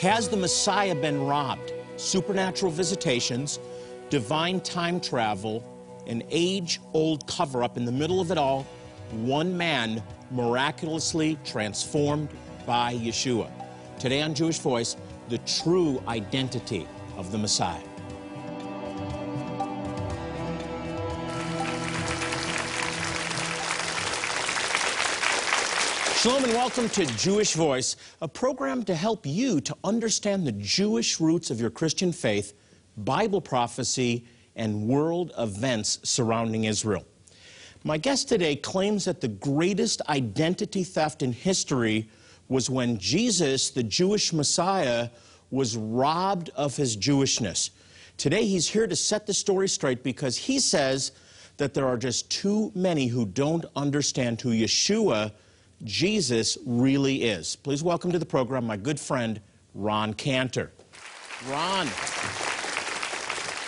Has the Messiah been robbed? Supernatural visitations, divine time travel, an age old cover up in the middle of it all, one man miraculously transformed by Yeshua. Today on Jewish Voice, the true identity of the Messiah. Shalom and welcome to Jewish Voice, a program to help you to understand the Jewish roots of your Christian faith, Bible prophecy, and world events surrounding Israel. My guest today claims that the greatest identity theft in history was when Jesus, the Jewish Messiah, was robbed of his Jewishness. Today he's here to set the story straight because he says that there are just too many who don't understand who Yeshua Jesus really is. Please welcome to the program my good friend, Ron Cantor. Ron.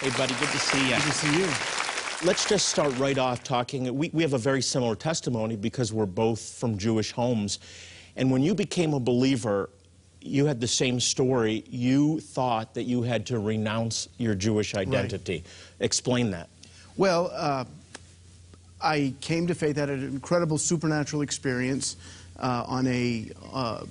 Hey, buddy, good to see you. Good to see you. Let's just start right off talking. We, we have a very similar testimony because we're both from Jewish homes. And when you became a believer, you had the same story. You thought that you had to renounce your Jewish identity. Right. Explain that. Well, uh, I came to faith, had an incredible supernatural experience uh, on a uh,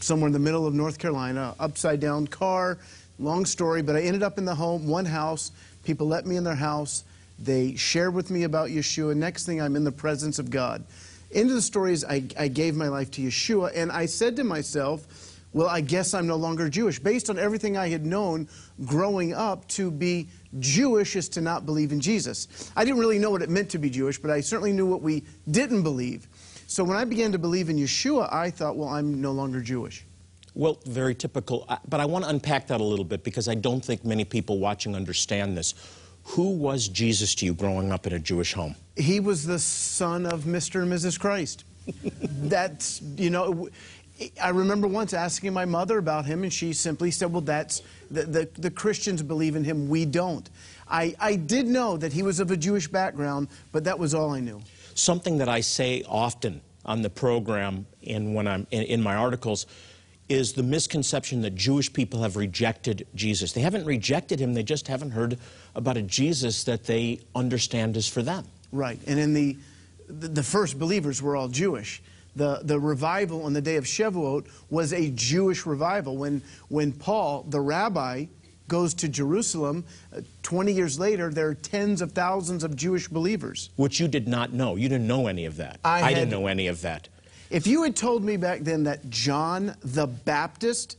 somewhere in the middle of North Carolina, upside down car. Long story, but I ended up in the home, one house. People let me in their house. They shared with me about Yeshua. Next thing, I'm in the presence of God. End of the story is I, I gave my life to Yeshua, and I said to myself, well, I guess I'm no longer Jewish. Based on everything I had known growing up, to be Jewish is to not believe in Jesus. I didn't really know what it meant to be Jewish, but I certainly knew what we didn't believe. So when I began to believe in Yeshua, I thought, well, I'm no longer Jewish. Well, very typical. But I want to unpack that a little bit because I don't think many people watching understand this. Who was Jesus to you growing up in a Jewish home? He was the son of Mr. and Mrs. Christ. That's, you know, I remember once asking my mother about him, and she simply said, Well, that's the, the, the, Christians believe in him, we don't. I, I did know that he was of a Jewish background, but that was all I knew. Something that I say often on the program and when I'm in, in my articles is the misconception that Jewish people have rejected Jesus. They haven't rejected him, they just haven't heard about a Jesus that they understand is for them. Right. And in the, the, the first believers were all Jewish the, the revival on the day of Shavuot was a Jewish revival. When, when Paul, the rabbi, goes to Jerusalem, uh, 20 years later, there are tens of thousands of Jewish believers. Which you did not know. You didn't know any of that. I, I didn't know any of that. If you had told me back then that John the Baptist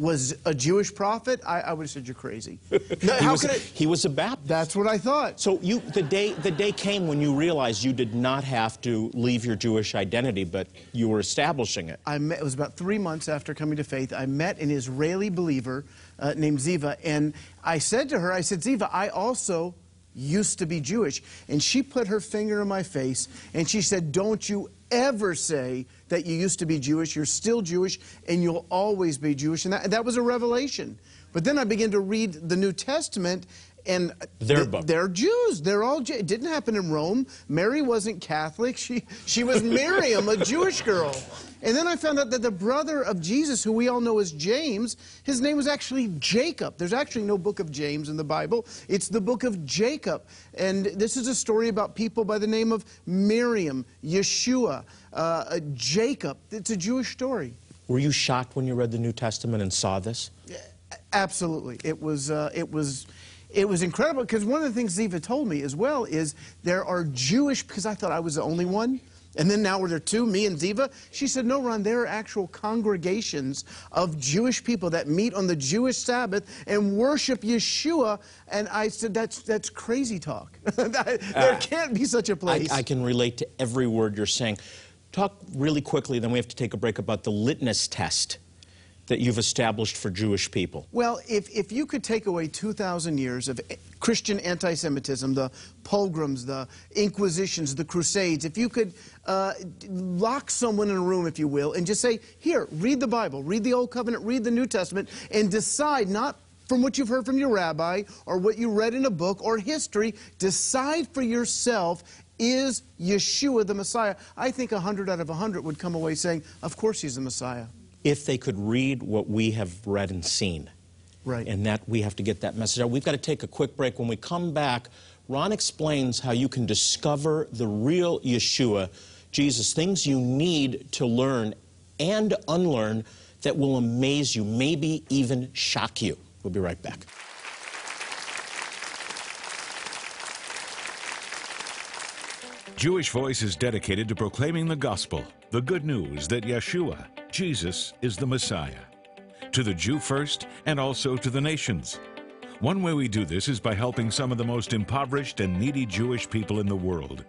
was a Jewish prophet, I, I would have said you're crazy. No, was, he, was, a Baptist. That's what I thought. So you, the day, the day came when you realized you did not have to leave your Jewish identity, but you were establishing it. I met, it was about three months after coming to faith. I met an Israeli believer uh, named Ziva, and I said to her, I said, Ziva, I also used to be Jewish. And she put her finger in my face, and she said, don't you ever say that you used to be Jewish. You're still Jewish, and you'll always be Jewish. And that, that was a revelation. But then I began to read the New Testament, and their th they're Jews. They're all. It didn't happen in Rome. Mary wasn't Catholic. She she was Miriam, a Jewish girl. And then I found out that the brother of Jesus, who we all know as James, his name was actually Jacob. There's actually no book of James in the Bible. It's the book of Jacob. And this is a story about people by the name of Miriam, Yeshua, uh, Jacob. It's a Jewish story. Were you shocked when you read the New Testament and saw this? Absolutely. It was, uh, it was, it was incredible because one of the things Ziva told me as well is there are Jewish, because I thought I was the only one. And then now were there two, me and Ziva? She said, no, Ron, there are actual congregations of Jewish people that meet on the Jewish Sabbath and worship Yeshua. And I said, that's, that's crazy talk. there uh, can't be such a place. I, I can relate to every word you're saying. Talk really quickly, then we have to take a break about the litmus test that you've established for Jewish people? Well, if, if you could take away 2,000 years of Christian anti Semitism, the pogroms, the inquisitions, the crusades, if you could uh, lock someone in a room, if you will, and just say, Here, read the Bible, read the Old Covenant, read the New Testament, and decide not from what you've heard from your rabbi or what you read in a book or history, decide for yourself is Yeshua the Messiah? I think 100 out of 100 would come away saying, Of course he's the Messiah. If they could read what we have read and seen. Right. And that we have to get that message out. We've got to take a quick break. When we come back, Ron explains how you can discover the real Yeshua, Jesus, things you need to learn and unlearn that will amaze you, maybe even shock you. We'll be right back. Jewish Voice is dedicated to proclaiming the gospel, the good news that Yeshua, Jesus, is the Messiah. To the Jew first, and also to the nations. One way we do this is by helping some of the most impoverished and needy Jewish people in the world.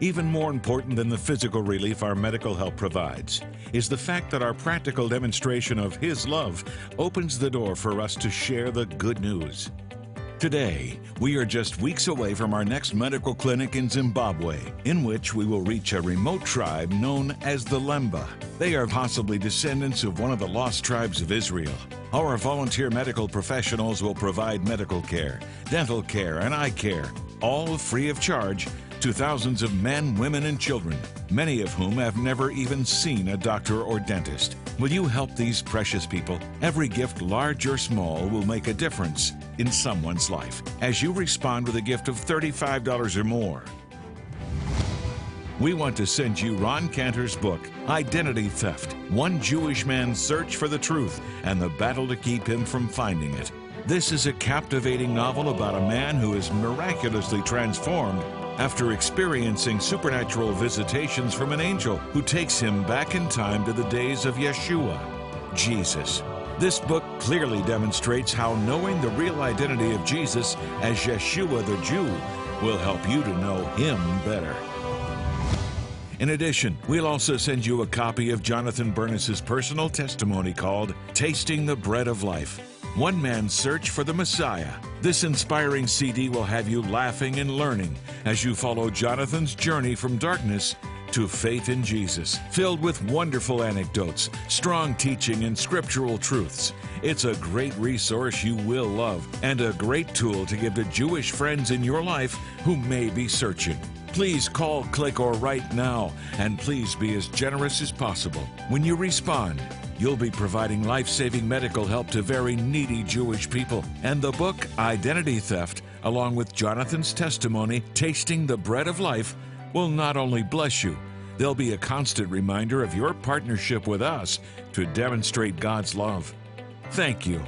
Even more important than the physical relief our medical help provides is the fact that our practical demonstration of His love opens the door for us to share the good news. Today, we are just weeks away from our next medical clinic in Zimbabwe, in which we will reach a remote tribe known as the Lemba. They are possibly descendants of one of the lost tribes of Israel. Our volunteer medical professionals will provide medical care, dental care, and eye care, all free of charge to thousands of men, women, and children, many of whom have never even seen a doctor or dentist. Will you help these precious people? Every gift, large or small, will make a difference in someone's life as you respond with a gift of $35 or more. We want to send you Ron Cantor's book, Identity Theft One Jewish Man's Search for the Truth and the Battle to Keep Him from Finding It. This is a captivating novel about a man who is miraculously transformed after experiencing supernatural visitations from an angel who takes him back in time to the days of Yeshua, Jesus. This book clearly demonstrates how knowing the real identity of Jesus as Yeshua the Jew will help you to know him better. In addition, we'll also send you a copy of Jonathan Bernis's personal testimony called Tasting the Bread of Life One Man's Search for the Messiah. This inspiring CD will have you laughing and learning as you follow Jonathan's journey from darkness to faith in Jesus, filled with wonderful anecdotes, strong teaching, and scriptural truths. It's a great resource you will love and a great tool to give to Jewish friends in your life who may be searching. Please call, click, or write now, and please be as generous as possible. When you respond, you'll be providing life saving medical help to very needy Jewish people. And the book, Identity Theft, along with Jonathan's testimony, Tasting the Bread of Life, will not only bless you, they'll be a constant reminder of your partnership with us to demonstrate God's love. Thank you.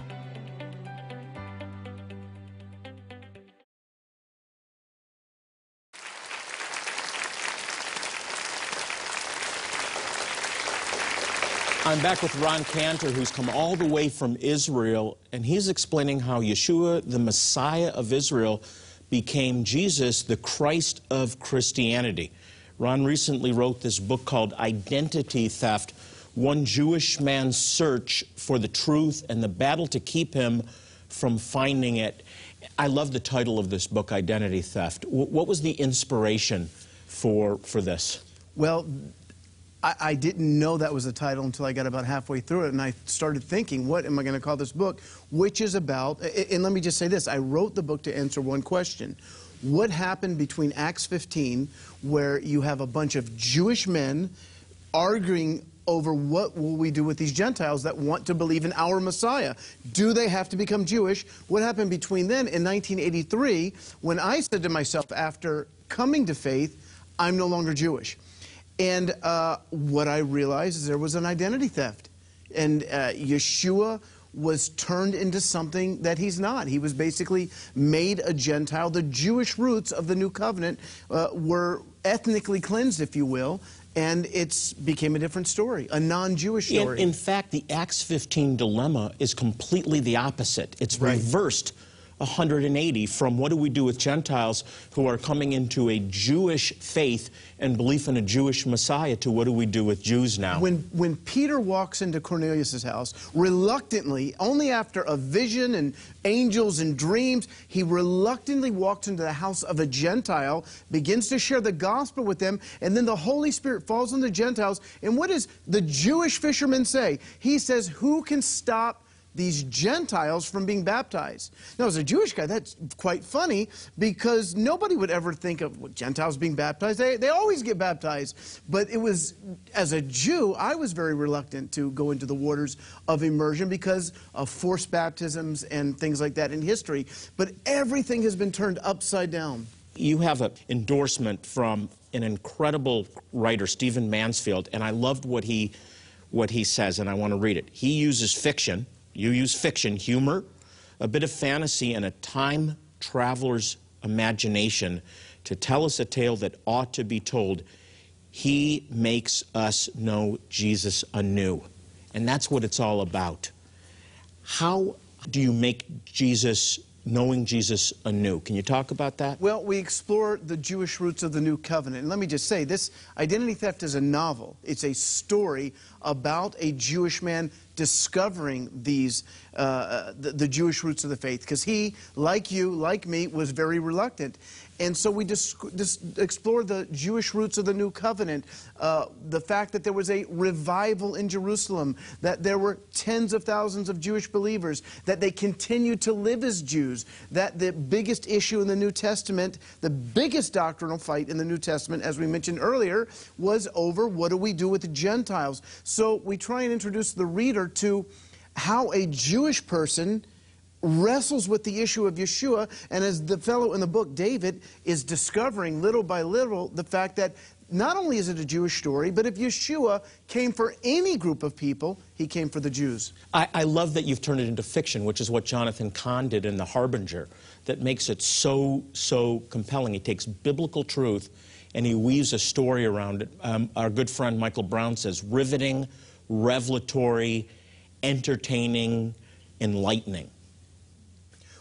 I'm back with Ron Cantor, who's come all the way from Israel, and he's explaining how Yeshua, the Messiah of Israel, became Jesus, the Christ of Christianity. Ron recently wrote this book called Identity Theft One Jewish Man's Search for the Truth and the Battle to Keep Him from Finding It. I love the title of this book, Identity Theft. what was the inspiration for, for this? Well, I, I, didn't know that was the title until I got about halfway through it, and I started thinking, what am I going to call this book? Which is about, and let me just say this I wrote the book to answer one question. What happened between Acts 15, where you have a bunch of Jewish men arguing over what will we do with these Gentiles that want to believe in our Messiah? Do they have to become Jewish? What happened between then in 1983 when I said to myself, after coming to faith, I'm no longer Jewish? And uh, what I realized is there was an identity theft. And uh, Yeshua was turned into something that he's not. He was basically made a Gentile. The Jewish roots of the new covenant uh, were ethnically cleansed, if you will, and it became a different story, a non-Jewish story. In, in, fact, the Acts 15 dilemma is completely the opposite. It's right. reversed 180 from what do we do with Gentiles who are coming into a Jewish faith and belief in a Jewish Messiah to what do we do with Jews now? When, when Peter walks into Cornelius' house, reluctantly, only after a vision and angels and dreams, he reluctantly walks into the house of a Gentile, begins to share the gospel with them, and then the Holy Spirit falls on the Gentiles. And what does the Jewish fisherman say? He says, Who can stop these Gentiles from being baptized. Now, as a Jewish guy, that's quite funny because nobody would ever think of well, Gentiles being baptized. They, they always get baptized. But it was, as a Jew, I was very reluctant to go into the waters of immersion because of forced baptisms and things like that in history. But everything has been turned upside down. You have an endorsement from an incredible writer, Stephen Mansfield, and I loved what he, what he says, and I want to read it. He uses fiction, you use fiction, humor, a bit of fantasy, and a time traveler's imagination to tell us a tale that ought to be told. He makes us know Jesus anew. And that's what it's all about. How do you make Jesus knowing Jesus anew. Can you talk about that? Well, we explore the Jewish roots of the new covenant. And let me just say this Identity Theft is a novel, it's a story about a Jewish man discovering these, uh, uh the, the, Jewish roots of the faith. Because he, like you, like me, was very reluctant. And so we just, just explore the Jewish roots of the new covenant, uh, the fact that there was a revival in Jerusalem, that there were tens of thousands of Jewish believers, that they continued to live as Jews, that the biggest issue in the New Testament, the biggest doctrinal fight in the New Testament, as we mentioned earlier, was over what do we do with the Gentiles. So we try and introduce the reader to how a Jewish person wrestles with the issue of Yeshua, and as the fellow in the book, David, is discovering little by little the fact that not only is it a Jewish story, but if Yeshua came for any group of people, he came for the Jews. I, I, love that you've turned it into fiction, which is what Jonathan Cahn did in The Harbinger, that makes it so, so compelling. He takes biblical truth and he weaves a story around it. Um, our good friend Michael Brown says riveting, revelatory, entertaining, enlightening.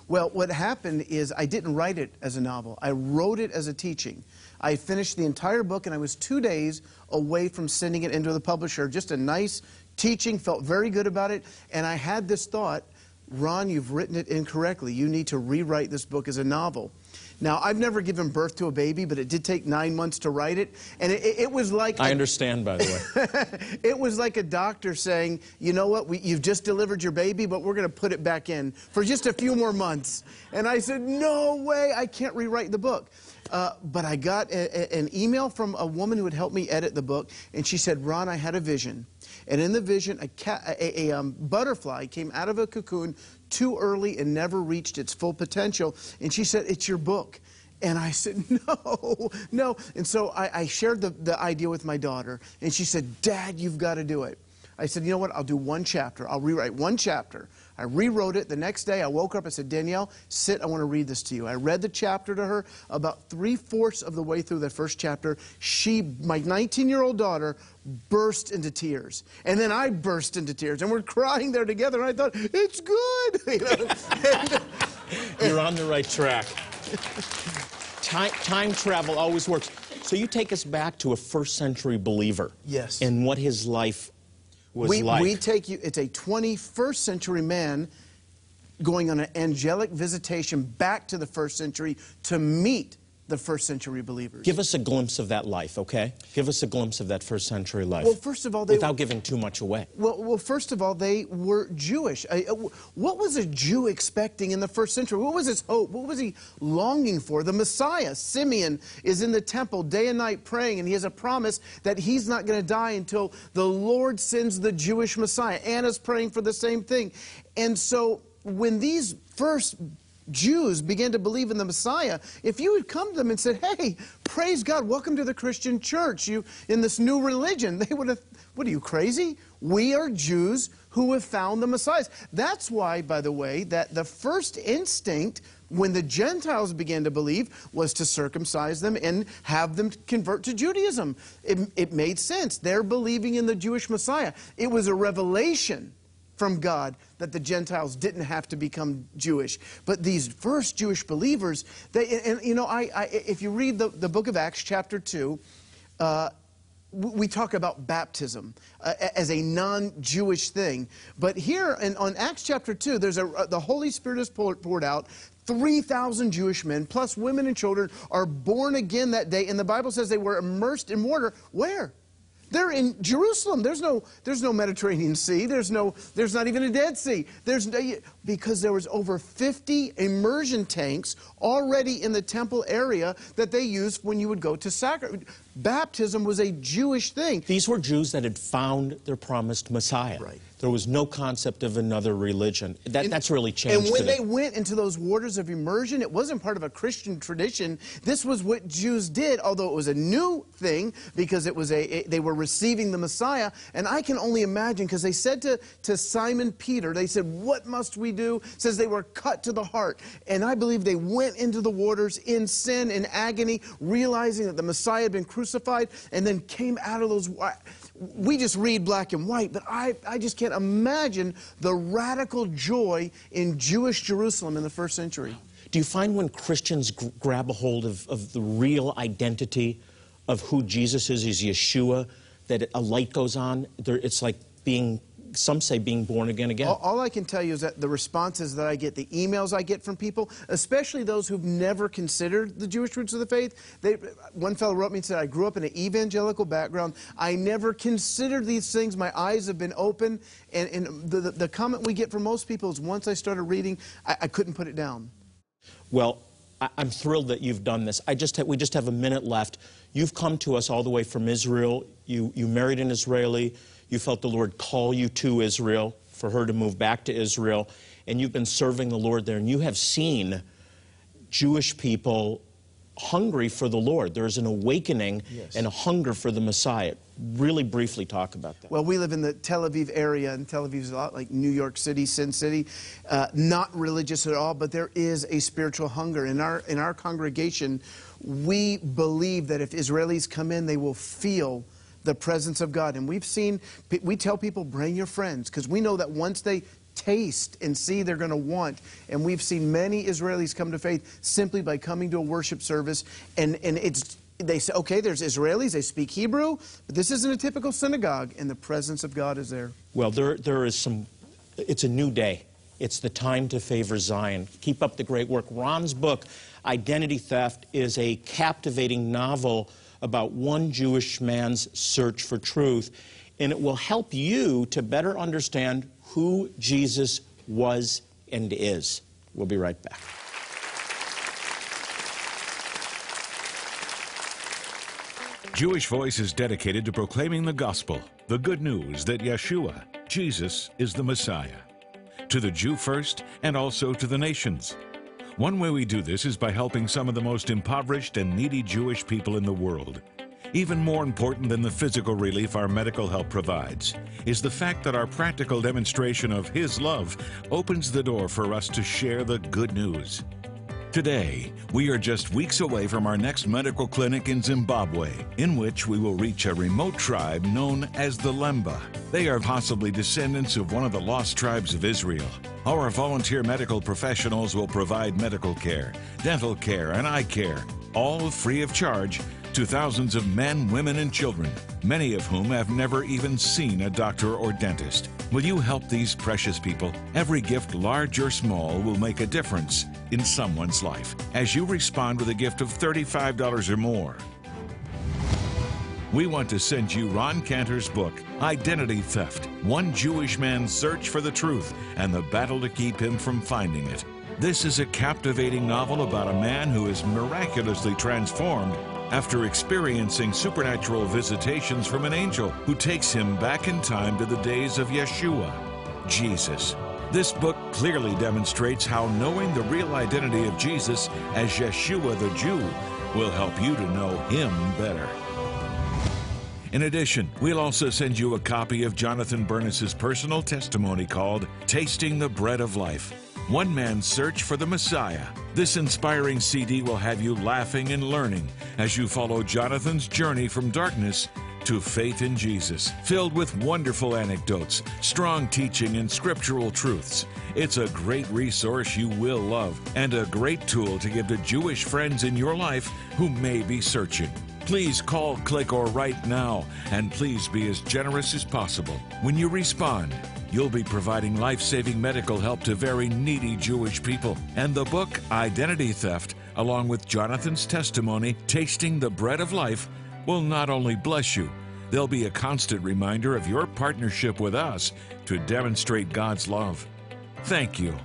Well, what happened is I didn't write it as a novel. I wrote it as a teaching. I finished the entire book, and I was two days away from sending it into the publisher. Just a nice teaching, felt very good about it. And I had this thought Ron, you've written it incorrectly. You need to rewrite this book as a novel. Now, I've never given birth to a baby, but it did take nine months to write it. And it, it was like. I a, understand, by the way. it was like a doctor saying, you know what, we, you've just delivered your baby, but we're going to put it back in for just a few more months. And I said, no way, I can't rewrite the book. Uh, but I got a, a, an email from a woman who had helped me edit the book, and she said, Ron, I had a vision. And in the vision, a, a, a um, butterfly came out of a cocoon too early and never reached its full potential. And she said, It's your book. And I said, No, no. And so I, I shared the, the idea with my daughter, and she said, Dad, you've got to do it. I said, You know what? I'll do one chapter. I'll rewrite one chapter. I rewrote it. The next day, I woke up. I said, Danielle, sit. I want to read this to you. I read the chapter to her. About three fourths of the way through the first chapter, she, my 19 year old daughter, burst into tears. And then I burst into tears. And we're crying there together. And I thought, it's good. You know? and, You're on the right track. time, time travel always works. So you take us back to a first century believer. Yes. And what his life was we, like. We take you, it's a 21st century man going on an angelic visitation back to the first century to meet the first century believers. Give us a glimpse of that life, okay? Give us a glimpse of that first century life. Well, first of all, they without were, giving too much away. Well, well, first of all, they were Jewish. Uh, what was a Jew expecting in the first century? What was his hope? What was he longing for? The Messiah, Simeon, is in the temple day and night praying, and he has a promise that he's not going to die until the Lord sends the Jewish Messiah. Anna's praying for the same thing, and so when these first Jews began to believe in the Messiah, if you had come to them and said, hey, praise God, welcome to the Christian church, you in this new religion, they would have, what are you, crazy? We are Jews who have found the Messiah. That's why, by the way, that the first instinct when the Gentiles began to believe was to circumcise them and have them convert to Judaism. It, it made sense. They're believing in the Jewish Messiah. It was a revelation from God that the Gentiles didn't have to become Jewish. But these first Jewish believers, they, and, you know, I, I, if you read the, the book of Acts, chapter 2, uh, we talk about baptism uh, as a non-Jewish thing. But here in, on Acts chapter 2, there's a, uh, the Holy Spirit is poured, poured out. 3,000 Jewish men, plus women and children, are born again that day. And the Bible says they were immersed in water. Where? They're in Jerusalem. There's no, there's no Mediterranean Sea. There's no, there's not even a Dead Sea. There's no, because there was over 50 immersion tanks already in the temple area that they used when you would go to sacrifice. Baptism was a Jewish thing. These were Jews that had found their promised Messiah. Right. There was no concept of another religion. That, And- that's really changed And when today. they went into those waters of immersion, it wasn't part of a Christian tradition. This was what Jews did, although it was a new thing because it was a it- they were receiving the Messiah. And I can only imagine because they said to, to Simon Peter, they said, "What must we do?" Says they were cut to the heart, and I believe they went into the waters in sin and agony, realizing that the Messiah had been crucified, and then came out of those. We just read black and white, but I, I just can't imagine the radical joy in Jewish Jerusalem in the first century. Do you find when Christians gr- grab a hold of, of the real identity of who Jesus is, is Yeshua, that a light goes on? There, it's like being, some say, being born again again. All, all I can tell you is that the responses that I get, the emails I get from people, especially those who've never considered the Jewish roots of the faith, they, one fellow wrote me and said, I grew up in an evangelical background. I never considered these things. My eyes have been open. And, and the, the, the comment we get from most people is once I started reading, I, I couldn't put it down. Well, I, I'm thrilled that you've done this. I just we just have a minute left. You've come to us all the way from Israel. You, you married an Israeli. You felt the Lord call you to Israel for her to move back to Israel. And you've been serving the Lord there. And you have seen Jewish people hungry for the Lord. There's an awakening Yes. and a hunger for the Messiah. Really briefly talk about that. Well, we live in the Tel Aviv area, and Tel Aviv is a lot like New York City, Sin City. Uh, not religious at all, but there is a spiritual hunger. In our, in our congregation, we believe that if Israelis come in, they will feel the presence of God. And we've seen, we tell people, bring your friends, because we know that once they taste and see they're going to want. And we've seen many Israelis come to faith simply by coming to a worship service. And, and it's, they say, okay, there's Israelis, they speak Hebrew, but this isn't a typical synagogue, and the presence of God is there. Well, there, there is some, it's a new day. It's the time to favor Zion. Keep up the great work. Ron's book, Identity Theft, is a captivating novel about one Jewish man's search for truth, and it will help you to better understand who Jesus was and is. We'll be right back. Jewish Voice is dedicated to proclaiming the gospel, the good news that Yeshua, Jesus, is the Messiah. To the Jew first, and also to the nations. One way we do this is by helping some of the most impoverished and needy Jewish people in the world. Even more important than the physical relief our medical help provides is the fact that our practical demonstration of His love opens the door for us to share the good news. Today, we are just weeks away from our next medical clinic in Zimbabwe, in which we will reach a remote tribe known as the Lemba. They are possibly descendants of one of the lost tribes of Israel. Our volunteer medical professionals will provide medical care, dental care, and eye care, all free of charge to thousands of men, women, and children, many of whom have never even seen a doctor or dentist. Will you help these precious people? Every gift, large or small, will make a difference in someone's life as you respond with a gift of $35 or more. We want to send you Ron Cantor's book, Identity Theft One Jewish Man's Search for the Truth and the Battle to Keep Him from Finding It. This is a captivating novel about a man who is miraculously transformed after experiencing supernatural visitations from an angel who takes him back in time to the days of Yeshua, Jesus. This book clearly demonstrates how knowing the real identity of Jesus as Yeshua the Jew will help you to know him better. In addition, we'll also send you a copy of Jonathan Bernis's personal testimony called Tasting the Bread of Life One Man's Search for the Messiah. This inspiring CD will have you laughing and learning as you follow Jonathan's journey from darkness to faith in Jesus, filled with wonderful anecdotes, strong teaching, and scriptural truths. It's a great resource you will love and a great tool to give to Jewish friends in your life who may be searching. Please call, click, or write now, and please be as generous as possible. When you respond, you'll be providing life saving medical help to very needy Jewish people. And the book, Identity Theft, along with Jonathan's testimony, Tasting the Bread of Life, will not only bless you, They'll be a constant reminder of your partnership with us to demonstrate God's love. Thank you.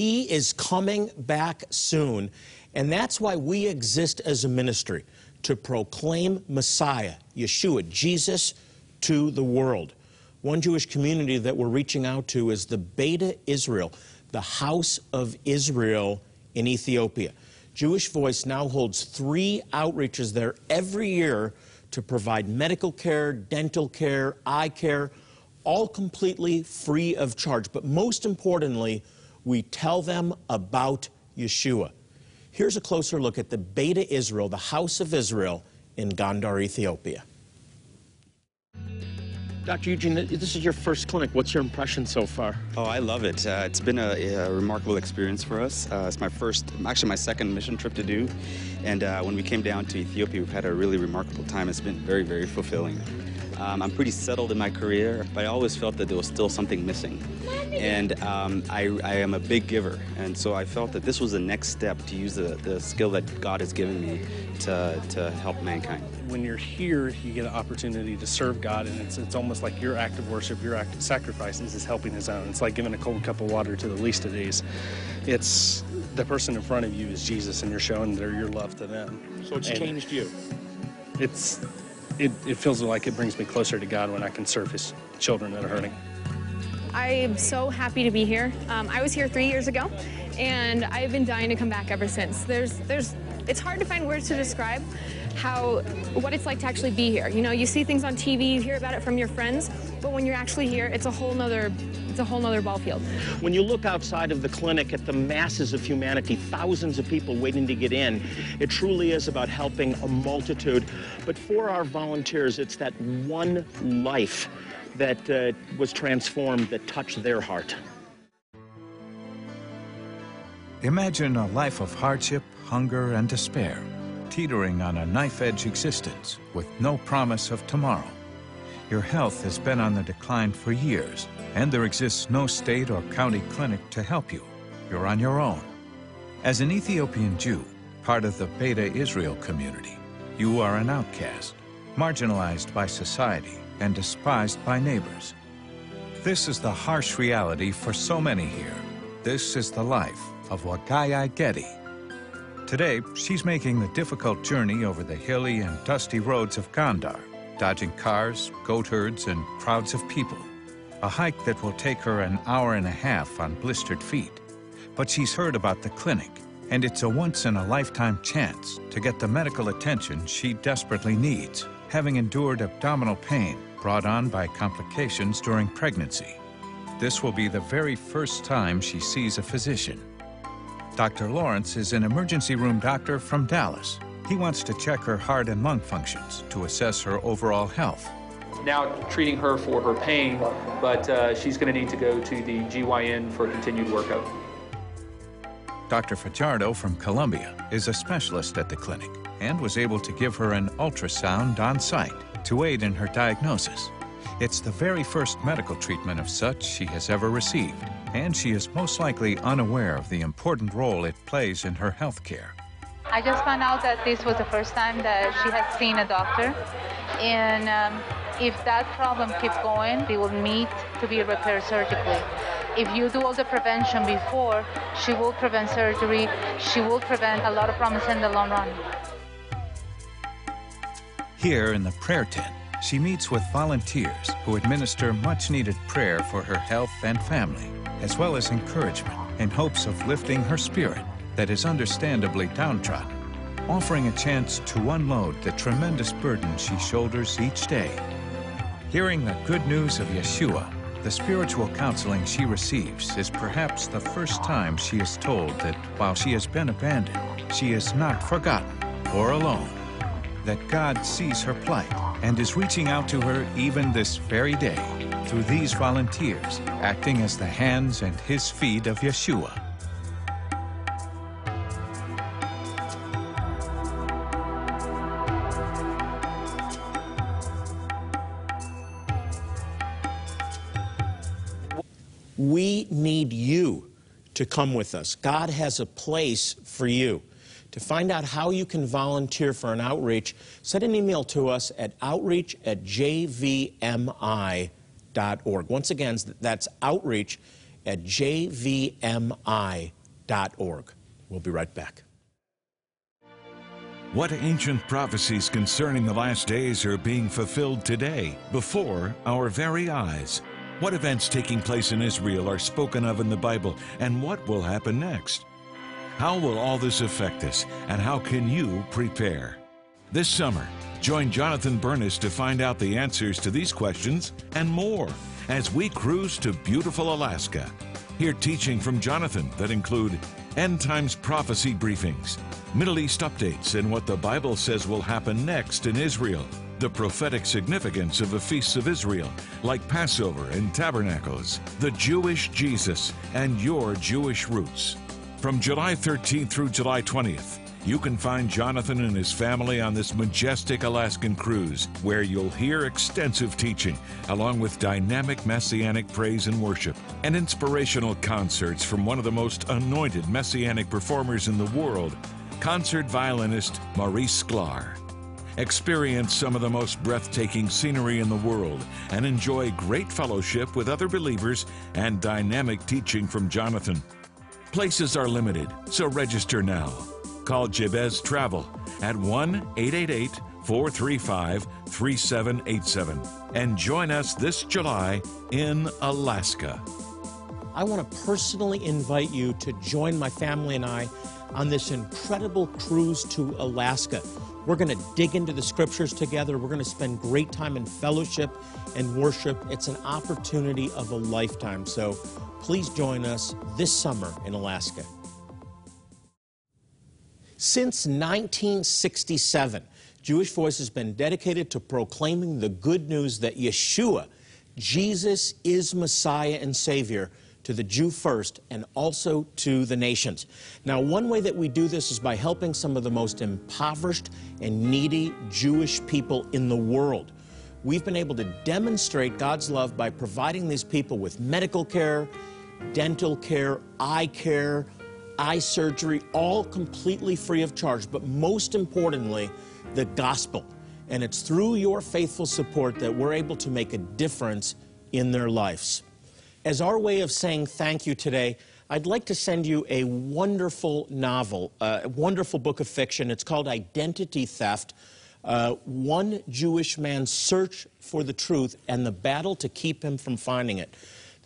He is coming back soon, and that's why we exist as a ministry to proclaim Messiah, Yeshua, Jesus, to the world. One Jewish community that we're reaching out to is the Beta Israel, the House of Israel in Ethiopia. Jewish Voice now holds three outreaches there every year to provide medical care, dental care, eye care, all completely free of charge. But most importantly, we tell them about Yeshua. Here's a closer look at the Beta Israel, the House of Israel in Gondar, Ethiopia. Dr. Eugene, this is your first clinic. What's your impression so far? Oh, I love it. Uh, it's been a, a, remarkable experience for us. Uh, it's my first, actually my second mission trip to do. And uh, when we came down to Ethiopia, we've had a really remarkable time. It's been very, very fulfilling. Um, I'm pretty settled in my career, but I always felt that there was still something missing. And um, I, I, am a big giver, and so I felt that this was the next step to use the, the skill that God has given me to, to help mankind. When you're here, you get an opportunity to serve God, and it's, it's almost like your act of worship, your act of sacrifice is helping His own. It's like giving a cold cup of water to the least of these. It's the person in front of you is Jesus, and you're showing their, your love to them. So it's and changed you. It's it, it feels like it brings me closer to God when I can serve His children that are hurting. I'm so happy to be here. Um, I was here three years ago, and I've been dying to come back ever since. There's, there's, it's hard to find words to describe how, what it's like to actually be here. You know, you see things on TV, you hear about it from your friends, but when you're actually here, it's a whole nother, it's a whole nother ball field. When you look outside of the clinic at the masses of humanity, thousands of people waiting to get in, it truly is about helping a multitude. But for our volunteers, it's that one life that uh, was transformed that touched their heart. Imagine a life of hardship, hunger, and despair, teetering on a knife-edge existence with no promise of tomorrow. Your health has been on the decline for years, and there exists no state or county clinic to help you. You're on your own. As an Ethiopian Jew, part of the Beta Israel community, you are an outcast, marginalized by society, and despised by neighbors. This is the harsh reality for so many here. This is the life of Wagaya Getty. Today, she's making the difficult journey over the hilly and dusty roads of Gondar, dodging cars, goat herds, and crowds of people. A hike that will take her an hour and a half on blistered feet. But she's heard about the clinic, and it's a once-in-a-lifetime chance to get the medical attention she desperately needs, having endured abdominal pain brought on by complications during pregnancy. This will be the very first time she sees a physician. Dr. Lawrence is an emergency room doctor from Dallas. He wants to check her heart and lung functions to assess her overall health. Now treating her for her pain, but uh, she's going to need to go to the GYN for continued workup. Dr. Fajardo from Columbia is a specialist at the clinic and was able to give her an ultrasound on site to aid in her diagnosis. It's the very first medical treatment of such she has ever received, and she is most likely unaware of the important role it plays in her health care. I just found out that this was the first time that she has seen a doctor, and um, if that problem keeps going, they will need to be repaired surgically. If you do all the prevention before, she will prevent surgery, she will prevent a lot of problems in the long run. Here in the prayer tent, she meets with volunteers who administer much needed prayer for her health and family, as well as encouragement in hopes of lifting her spirit that is understandably downtrodden, offering a chance to unload the tremendous burden she shoulders each day. Hearing the good news of Yeshua, the spiritual counseling she receives is perhaps the first time she is told that while she has been abandoned, she is not forgotten or alone that God sees her plight and is reaching out to her even this very day through these volunteers acting as the hands and his feet of Yeshua. Come with us. God has a place for you. To find out how you can volunteer for an outreach, send an email to us at outreach at jvmi.org. Once again, that's outreach at jvmi.org. We'll be right back. What ancient prophecies concerning the last days are being fulfilled today before our very eyes? What events taking place in Israel are spoken of in the Bible, and what will happen next? How will all this affect us, and how can you prepare? This summer, join Jonathan Bernis to find out the answers to these questions and more as we cruise to beautiful Alaska. Hear teaching from Jonathan that include end times prophecy briefings, Middle East updates, and what the Bible says will happen next in Israel, the prophetic significance of the feasts of Israel, like Passover and Tabernacles, the Jewish Jesus, and your Jewish roots. From July 13th through July 20th, you can find Jonathan and his family on this majestic Alaskan cruise, where you'll hear extensive teaching, along with dynamic messianic praise and worship, and inspirational concerts from one of the most anointed messianic performers in the world, concert violinist Maurice Sklar. Experience some of the most breathtaking scenery in the world and enjoy great fellowship with other believers and dynamic teaching from Jonathan. Places are limited, so register now. Call Jabez Travel at 1 888 435 3787 and join us this July in Alaska. I want to personally invite you to join my family and I on this incredible cruise to Alaska. We're going to dig into the scriptures together. We're going to spend great time in fellowship and worship. It's an opportunity of a lifetime. So please join us this summer in Alaska. Since 1967, Jewish Voice has been dedicated to proclaiming the good news that Yeshua, Jesus, is Messiah and Savior to the Jew first and also to the nations. Now, one way that we do this is by helping some of the most impoverished and needy Jewish people in the world. We've been able to demonstrate God's love by providing these people with medical care, dental care, eye care, eye surgery, all completely free of charge, but most importantly, the gospel. And it's through your faithful support that we're able to make a difference in their lives. As our way of saying thank you today, I'd like to send you a wonderful novel, uh, a wonderful book of fiction. It's called Identity Theft uh, One Jewish Man's Search for the Truth and the Battle to Keep Him from Finding It.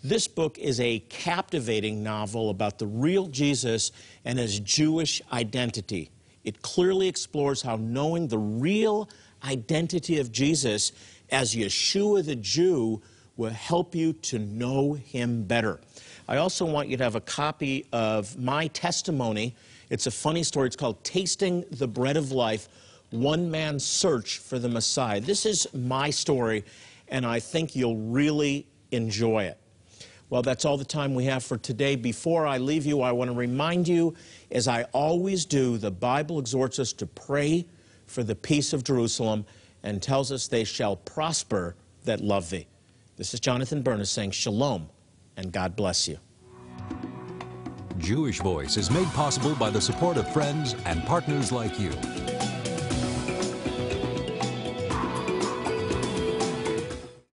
This book is a captivating novel about the real Jesus and his Jewish identity. It clearly explores how knowing the real identity of Jesus as Yeshua the Jew will help you to know him better. I also want you to have a copy of my testimony. It's a funny story. It's called Tasting the Bread of Life One Man's Search for the Messiah. This is my story, and I think you'll really enjoy it. Well, that's all the time we have for today. Before I leave you, I want to remind you, as I always do, the Bible exhorts us to pray for the peace of Jerusalem and tells us they shall prosper that love thee. This is Jonathan Bernis saying shalom and God bless you. Jewish Voice is made possible by the support of friends and partners like you.